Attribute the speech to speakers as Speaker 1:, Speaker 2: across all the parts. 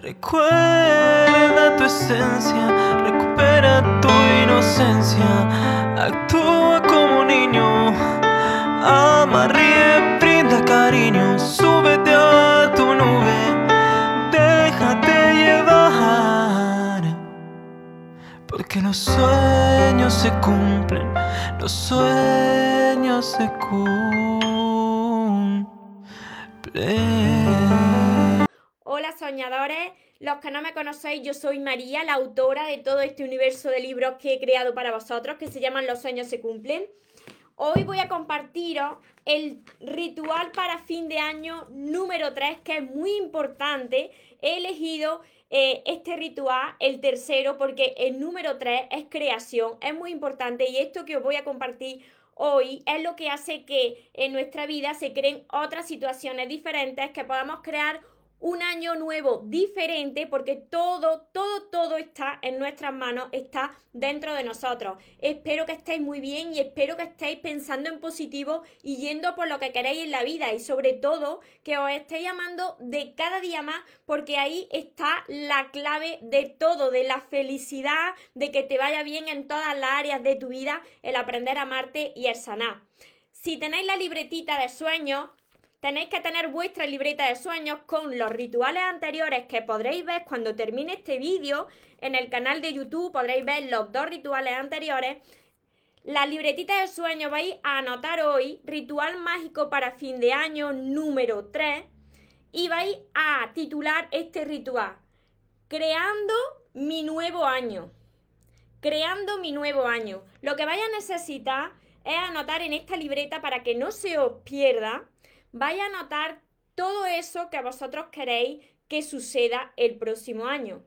Speaker 1: Recuerda tu esencia, recupera tu inocencia, actúa como niño, ama, ríe, brinda cariño, súbete a tu nube, déjate llevar, porque los sueños se cumplen, los sueños se cumplen.
Speaker 2: Soñadores, los que no me conocéis, yo soy María, la autora de todo este universo de libros que he creado para vosotros, que se llaman Los sueños se cumplen. Hoy voy a compartiros el ritual para fin de año número 3, que es muy importante. He elegido eh, este ritual, el tercero, porque el número 3 es creación, es muy importante y esto que os voy a compartir hoy es lo que hace que en nuestra vida se creen otras situaciones diferentes, que podamos crear un año nuevo diferente porque todo, todo, todo está en nuestras manos, está dentro de nosotros. Espero que estéis muy bien y espero que estéis pensando en positivo y yendo por lo que queréis en la vida y sobre todo que os estéis amando de cada día más porque ahí está la clave de todo, de la felicidad, de que te vaya bien en todas las áreas de tu vida, el aprender a amarte y el sanar. Si tenéis la libretita de sueños, tenéis que tener vuestra libreta de sueños con los rituales anteriores que podréis ver cuando termine este vídeo. En el canal de YouTube podréis ver los dos rituales anteriores. La libretita de sueños vais a anotar hoy ritual mágico para fin de año número 3 y vais a titular este ritual Creando mi nuevo año. Creando mi nuevo año. Lo que vais a necesitar es anotar en esta libreta para que no se os pierda vaya a notar todo eso que vosotros queréis que suceda el próximo año.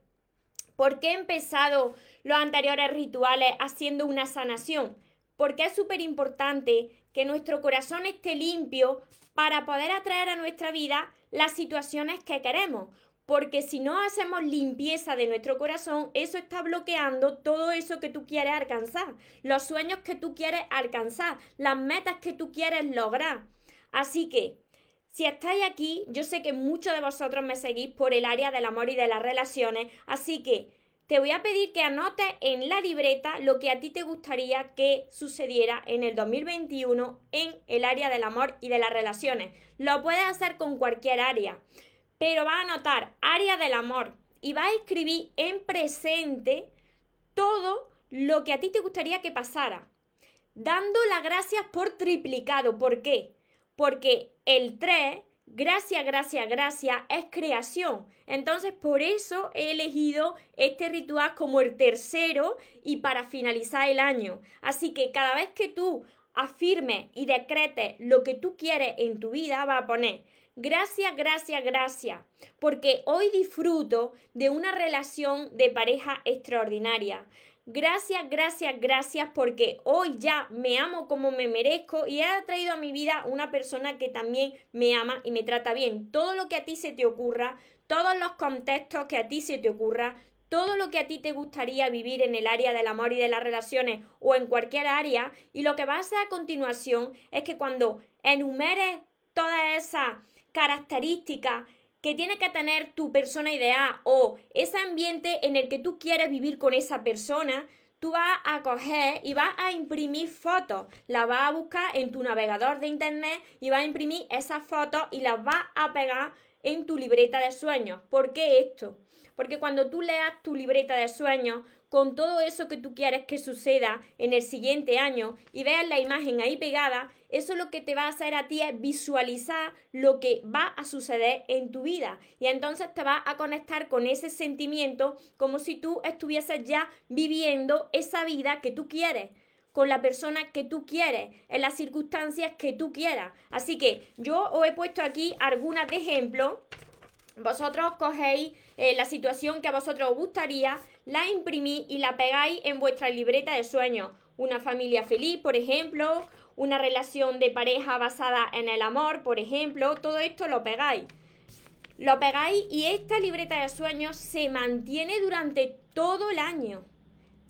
Speaker 2: ¿Por qué he empezado los anteriores rituales haciendo una sanación? Porque es súper importante que nuestro corazón esté limpio para poder atraer a nuestra vida las situaciones que queremos. Porque si no hacemos limpieza de nuestro corazón, eso está bloqueando todo eso que tú quieres alcanzar, los sueños que tú quieres alcanzar, las metas que tú quieres lograr. Así que, si estáis aquí, yo sé que muchos de vosotros me seguís por el área del amor y de las relaciones, así que te voy a pedir que anotes en la libreta lo que a ti te gustaría que sucediera en el 2021 en el área del amor y de las relaciones. Lo puedes hacer con cualquier área, pero va a anotar área del amor y va a escribir en presente todo lo que a ti te gustaría que pasara, dando las gracias por triplicado. ¿Por qué? Porque el 3, gracia, gracia, gracia, es creación. Entonces, por eso he elegido este ritual como el tercero y para finalizar el año. Así que cada vez que tú afirmes y decretes lo que tú quieres en tu vida, va a poner Gracias, gracias, gracias, porque hoy disfruto de una relación de pareja extraordinaria. Gracias, gracias, gracias porque hoy ya me amo como me merezco y he traído a mi vida una persona que también me ama y me trata bien. Todo lo que a ti se te ocurra, todos los contextos que a ti se te ocurra, todo lo que a ti te gustaría vivir en el área del amor y de las relaciones o en cualquier área. Y lo que va a hacer a continuación es que cuando enumeres todas esas características, que tiene que tener tu persona ideal o ese ambiente en el que tú quieres vivir con esa persona, tú vas a coger y vas a imprimir fotos. Las vas a buscar en tu navegador de internet y vas a imprimir esas fotos y las vas a pegar en tu libreta de sueños. ¿Por qué esto? Porque cuando tú leas tu libreta de sueños, con todo eso que tú quieres que suceda en el siguiente año y veas la imagen ahí pegada, eso lo que te va a hacer a ti es visualizar lo que va a suceder en tu vida. Y entonces te vas a conectar con ese sentimiento como si tú estuvieses ya viviendo esa vida que tú quieres con la persona que tú quieres, en las circunstancias que tú quieras. Así que yo os he puesto aquí algunas de ejemplos. Vosotros cogéis eh, la situación que a vosotros os gustaría la imprimís y la pegáis en vuestra libreta de sueños. Una familia feliz, por ejemplo, una relación de pareja basada en el amor, por ejemplo, todo esto lo pegáis. Lo pegáis y esta libreta de sueños se mantiene durante todo el año.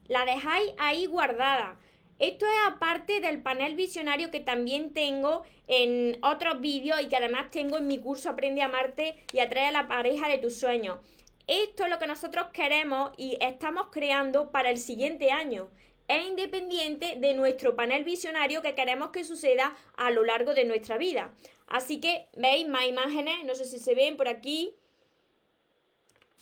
Speaker 2: La dejáis ahí guardada. Esto es aparte del panel visionario que también tengo en otros vídeos y que además tengo en mi curso Aprende a amarte y atrae a la pareja de tus sueños. Esto es lo que nosotros queremos y estamos creando para el siguiente año. Es independiente de nuestro panel visionario que queremos que suceda a lo largo de nuestra vida. Así que, ¿veis más imágenes? No sé si se ven por aquí.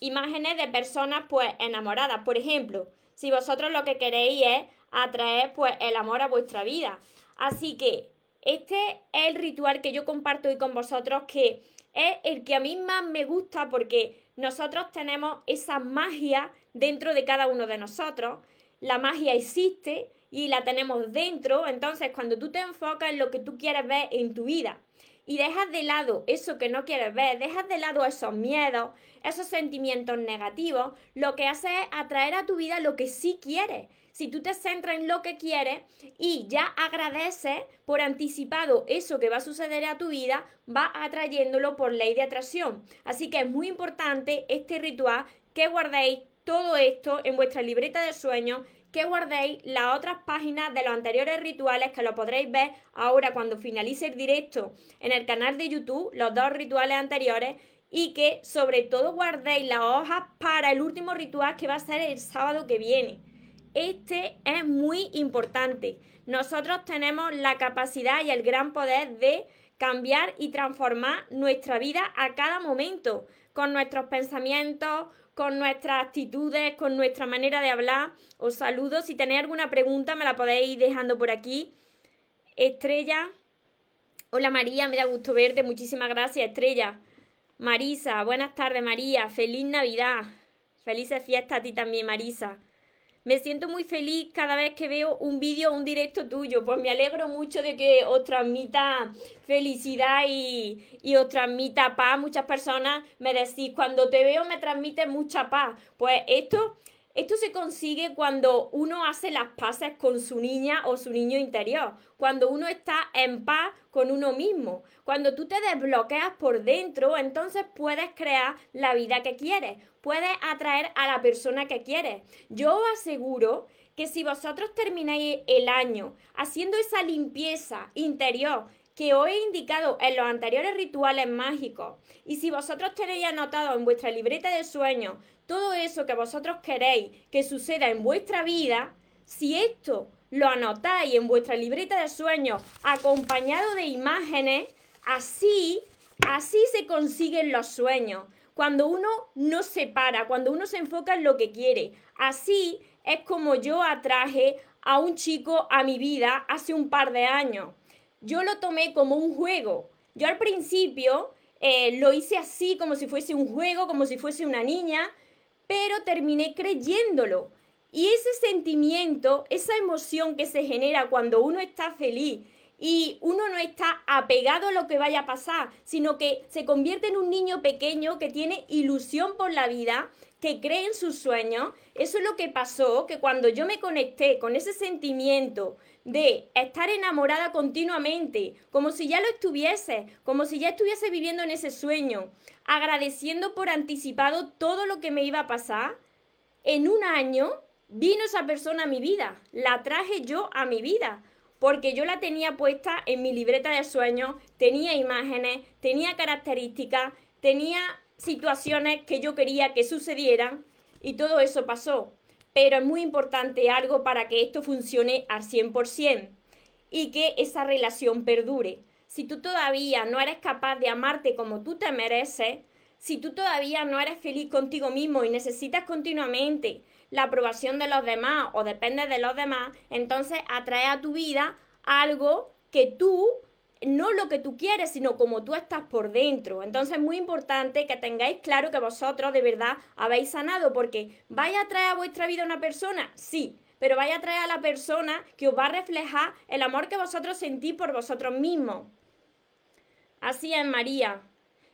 Speaker 2: Imágenes de personas pues enamoradas. Por ejemplo, si vosotros lo que queréis es atraer pues el amor a vuestra vida. Así que este es el ritual que yo comparto hoy con vosotros que es el que a mí más me gusta porque nosotros tenemos esa magia dentro de cada uno de nosotros. La magia existe y la tenemos dentro. Entonces, cuando tú te enfocas en lo que tú quieres ver en tu vida y dejas de lado eso que no quieres ver, dejas de lado esos miedos, esos sentimientos negativos, lo que hace es atraer a tu vida lo que sí quieres si tú te centras en lo que quieres y ya agradeces por anticipado eso que va a suceder a tu vida, va atrayéndolo por ley de atracción. Así que es muy importante este ritual que guardéis todo esto en vuestra libreta de sueños que guardéis las otras páginas de los anteriores rituales que lo podréis ver ahora cuando finalice el directo en el canal de YouTube, los dos rituales anteriores y que sobre todo guardéis las hojas para el último ritual que va a ser el sábado que viene. Este es muy importante. Nosotros tenemos la capacidad y el gran poder de cambiar y transformar nuestra vida a cada momento, con nuestros pensamientos, con nuestras actitudes, con nuestra manera de hablar. Os saludo. Si tenéis alguna pregunta, me la podéis ir dejando por aquí. Estrella. Hola María, me da gusto verte. Muchísimas gracias, Estrella. Marisa, buenas tardes, María. Feliz Navidad. Felices fiestas a ti también, Marisa. Me siento muy feliz cada vez que veo un vídeo o un directo tuyo, pues me alegro mucho de que os transmita felicidad y, y os transmita paz. Muchas personas me decís, cuando te veo me transmite mucha paz. Pues esto esto se consigue cuando uno hace las paces con su niña o su niño interior, cuando uno está en paz con uno mismo, cuando tú te desbloqueas por dentro, entonces puedes crear la vida que quieres, puedes atraer a la persona que quieres. Yo os aseguro que si vosotros termináis el año haciendo esa limpieza interior que os he indicado en los anteriores rituales mágicos, y si vosotros tenéis anotado en vuestra libreta de sueños todo eso que vosotros queréis que suceda en vuestra vida, si esto lo anotáis en vuestra libreta de sueños acompañado de imágenes, así, así se consiguen los sueños. Cuando uno no se para, cuando uno se enfoca en lo que quiere. Así es como yo atraje a un chico a mi vida hace un par de años. Yo lo tomé como un juego. Yo al principio eh, lo hice así, como si fuese un juego, como si fuese una niña, pero terminé creyéndolo. Y ese sentimiento, esa emoción que se genera cuando uno está feliz y uno no está apegado a lo que vaya a pasar, sino que se convierte en un niño pequeño que tiene ilusión por la vida, que cree en sus sueños, eso es lo que pasó, que cuando yo me conecté con ese sentimiento de estar enamorada continuamente, como si ya lo estuviese, como si ya estuviese viviendo en ese sueño, agradeciendo por anticipado todo lo que me iba a pasar, en un año vino esa persona a mi vida, la traje yo a mi vida, porque yo la tenía puesta en mi libreta de sueños, tenía imágenes, tenía características, tenía situaciones que yo quería que sucedieran y todo eso pasó. Pero es muy importante algo para que esto funcione al 100% y que esa relación perdure si tú todavía no eres capaz de amarte como tú te mereces, si tú todavía no eres feliz contigo mismo y necesitas continuamente la aprobación de los demás o dependes de los demás, entonces atrae a tu vida algo que tú, no lo que tú quieres, sino como tú estás por dentro. Entonces es muy importante que tengáis claro que vosotros de verdad habéis sanado, porque vaya a traer a vuestra vida una persona, sí, pero vaya a traer a la persona que os va a reflejar el amor que vosotros sentís por vosotros mismos. Así es, María.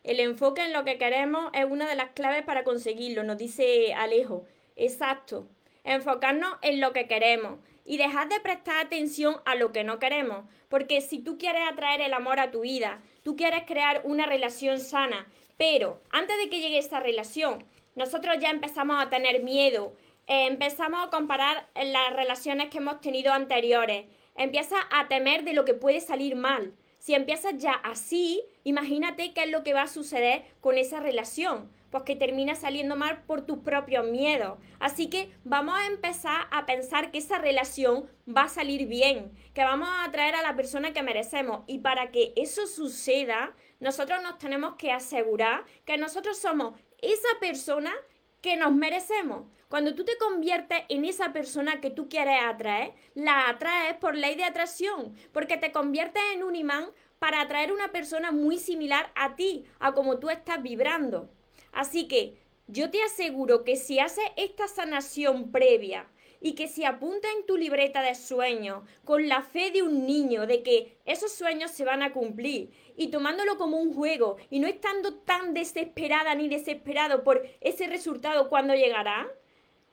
Speaker 2: El enfoque en lo que queremos es una de las claves para conseguirlo, nos dice Alejo. Exacto. Enfocarnos en lo que queremos y dejar de prestar atención a lo que no queremos. Porque si tú quieres atraer el amor a tu vida, tú quieres crear una relación sana, pero antes de que llegue esa relación, nosotros ya empezamos a tener miedo, eh, empezamos a comparar las relaciones que hemos tenido anteriores, empieza a temer de lo que puede salir mal. Si empiezas ya así, imagínate qué es lo que va a suceder con esa relación pues que termina saliendo mal por tus propios miedos. Así que vamos a empezar a pensar que esa relación va a salir bien, que vamos a atraer a la persona que merecemos. Y para que eso suceda, nosotros nos tenemos que asegurar que nosotros somos esa persona que nos merecemos. Cuando tú te conviertes en esa persona que tú quieres atraer, la atraes por ley de atracción, porque te conviertes en un imán para atraer una persona muy similar a ti, a como tú estás vibrando. Así que yo te aseguro que si haces esta sanación previa y que si apuntas en tu libreta de sueños con la fe de un niño de que esos sueños se van a cumplir y tomándolo como un juego y no estando tan desesperada ni desesperado por ese resultado cuando llegará,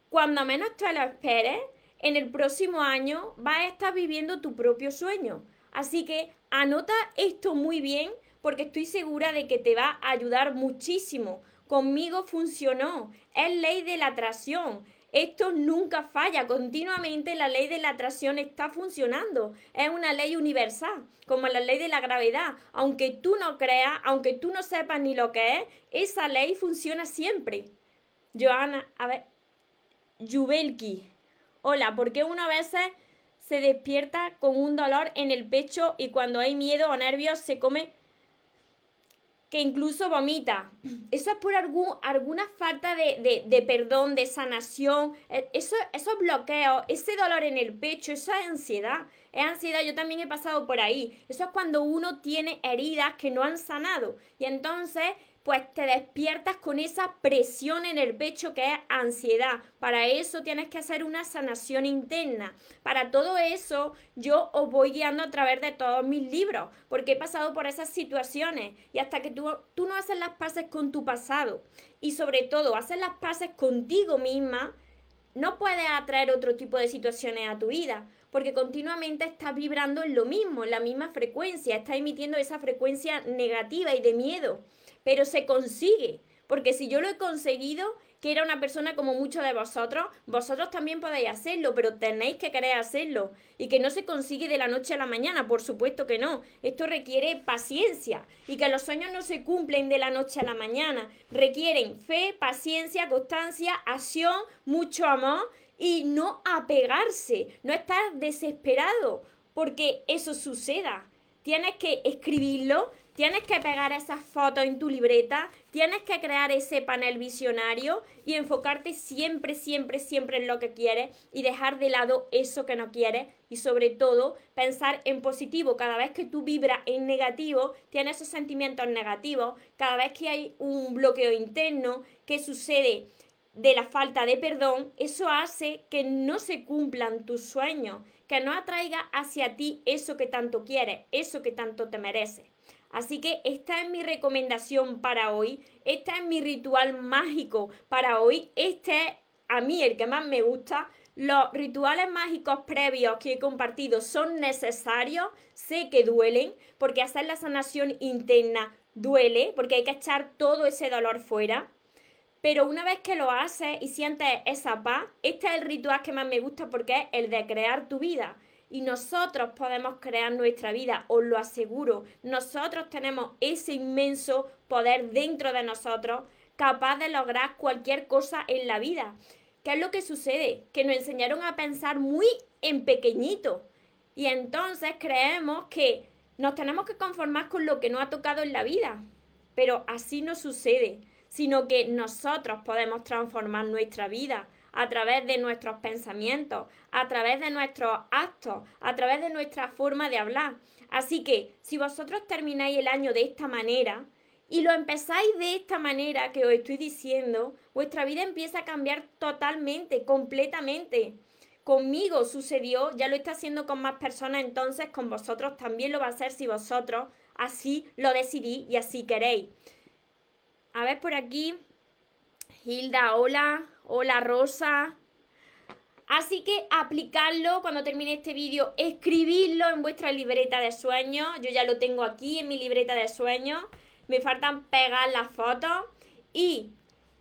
Speaker 2: cuando menos te lo esperes, en el próximo año vas a estar viviendo tu propio sueño. Así que anota esto muy bien porque estoy segura de que te va a ayudar muchísimo Conmigo funcionó. Es ley de la atracción. Esto nunca falla. Continuamente la ley de la atracción está funcionando. Es una ley universal, como la ley de la gravedad. Aunque tú no creas, aunque tú no sepas ni lo que es, esa ley funciona siempre. Joana, a ver. Jubelki. Hola, ¿por qué una vez se despierta con un dolor en el pecho y cuando hay miedo o nervios se come que incluso vomita. Eso es por algún, alguna falta de, perdón, de sanación, e, eso, esos bloqueos, ese dolor en el pecho, eso es ansiedad. Es ansiedad, yo también he pasado por ahí. Eso es cuando uno tiene heridas que no han sanado. Y entonces pues te despiertas con esa presión en el pecho que es ansiedad. Para eso tienes que hacer una sanación interna. Para todo eso yo os voy guiando a través de todos mis libros, porque he pasado por esas situaciones y hasta que tú, tú no haces las paces con tu pasado y sobre todo haces las paces contigo misma, no puedes atraer otro tipo de situaciones a tu vida, porque continuamente estás vibrando en lo mismo, en la misma frecuencia, estás emitiendo esa frecuencia negativa y de miedo pero se consigue. Porque si yo lo he conseguido, que era una persona como muchos de vosotros, vosotros también podéis hacerlo, pero tenéis que querer hacerlo. Y que no se consigue de la noche a la mañana, por supuesto que no. Esto requiere paciencia. Y que los sueños no se cumplen de la noche a la mañana. Requieren fe, paciencia, constancia, acción, mucho amor y no apegarse, no estar desesperado porque eso suceda. Tienes que escribirlo, Tienes que pegar esas fotos en tu libreta, tienes que crear ese panel visionario y enfocarte siempre, siempre, siempre en lo que quieres y dejar de lado eso que no quieres y sobre todo pensar en positivo. Cada vez que tú vibras en negativo, tienes esos sentimientos negativos. Cada vez que hay un bloqueo interno que sucede de la falta de perdón, eso hace que no se cumplan tus sueños, que no atraiga hacia ti eso que tanto quieres, eso que tanto te mereces. Así que esta es mi recomendación para hoy, este es mi ritual mágico para hoy, este es a mí el que más me gusta. Los rituales mágicos previos que he compartido son necesarios, sé que duelen, porque hacer la sanación interna duele, porque hay que echar todo ese dolor fuera. Pero una vez que lo haces y sientes esa paz, este es el ritual que más me gusta porque es el de crear tu vida y nosotros podemos crear nuestra vida, os lo aseguro. Nosotros tenemos ese inmenso poder dentro de nosotros capaz de lograr cualquier cosa en la vida. ¿Qué es lo que sucede? Que nos enseñaron a pensar muy en pequeñito y entonces creemos que nos tenemos que conformar con lo que nos ha tocado en la vida. Pero así no sucede, sino que nosotros podemos transformar nuestra vida a través de nuestros pensamientos, a través de nuestros actos, a través de nuestra forma de hablar. Así que si vosotros termináis el año de esta manera y lo empezáis de esta manera que os estoy diciendo, vuestra vida empieza a cambiar totalmente, completamente. Conmigo sucedió, ya lo está haciendo con más personas, entonces con vosotros también lo va a hacer si vosotros así lo decidís y así queréis. A ver por aquí, Hilda, hola. Hola Rosa. Así que aplicarlo cuando termine este vídeo, escribirlo en vuestra libreta de sueños. Yo ya lo tengo aquí en mi libreta de sueños. Me faltan pegar las fotos. Y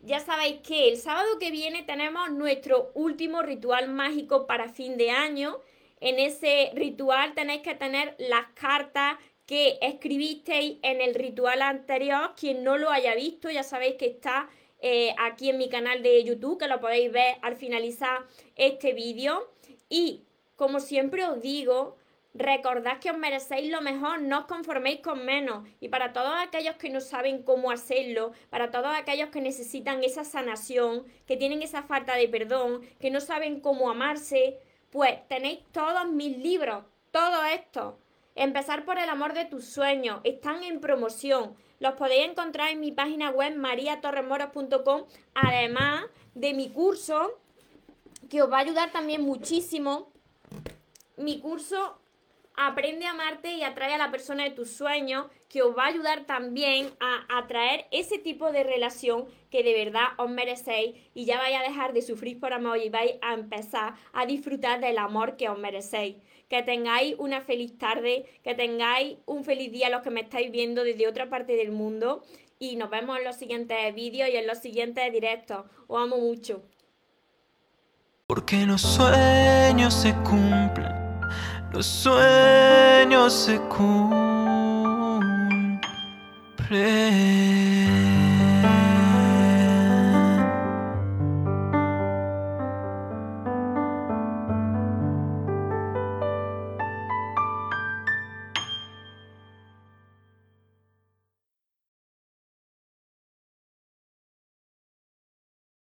Speaker 2: ya sabéis que el sábado que viene tenemos nuestro último ritual mágico para fin de año. En ese ritual tenéis que tener las cartas que escribisteis en el ritual anterior. Quien no lo haya visto, ya sabéis que está eh, aquí en mi canal de YouTube, que lo podéis ver al finalizar este vídeo. Y como siempre os digo, recordad que os merecéis lo mejor, no os conforméis con menos. Y para todos aquellos que no saben cómo hacerlo, para todos aquellos que necesitan esa sanación, que tienen esa falta de perdón, que no saben cómo amarse, pues tenéis todos mis libros, todo esto. Empezar por el amor de tus sueños. Están en promoción. Los podéis encontrar en mi página web mariatorremoros.com. Además de mi curso, que os va a ayudar también muchísimo. Mi curso Aprende a amarte y atrae a la persona de tus sueños, que os va a ayudar también a atraer ese tipo de relación que de verdad os merecéis y ya vais a dejar de sufrir por amor y vais a empezar a disfrutar del amor que os merecéis que tengáis una feliz tarde, que tengáis un feliz día los que me estáis viendo desde otra parte del mundo y nos vemos en los siguientes vídeos y en los siguientes directos. Os amo mucho.
Speaker 1: Porque los sueños se cumplen, los sueños se cumplen.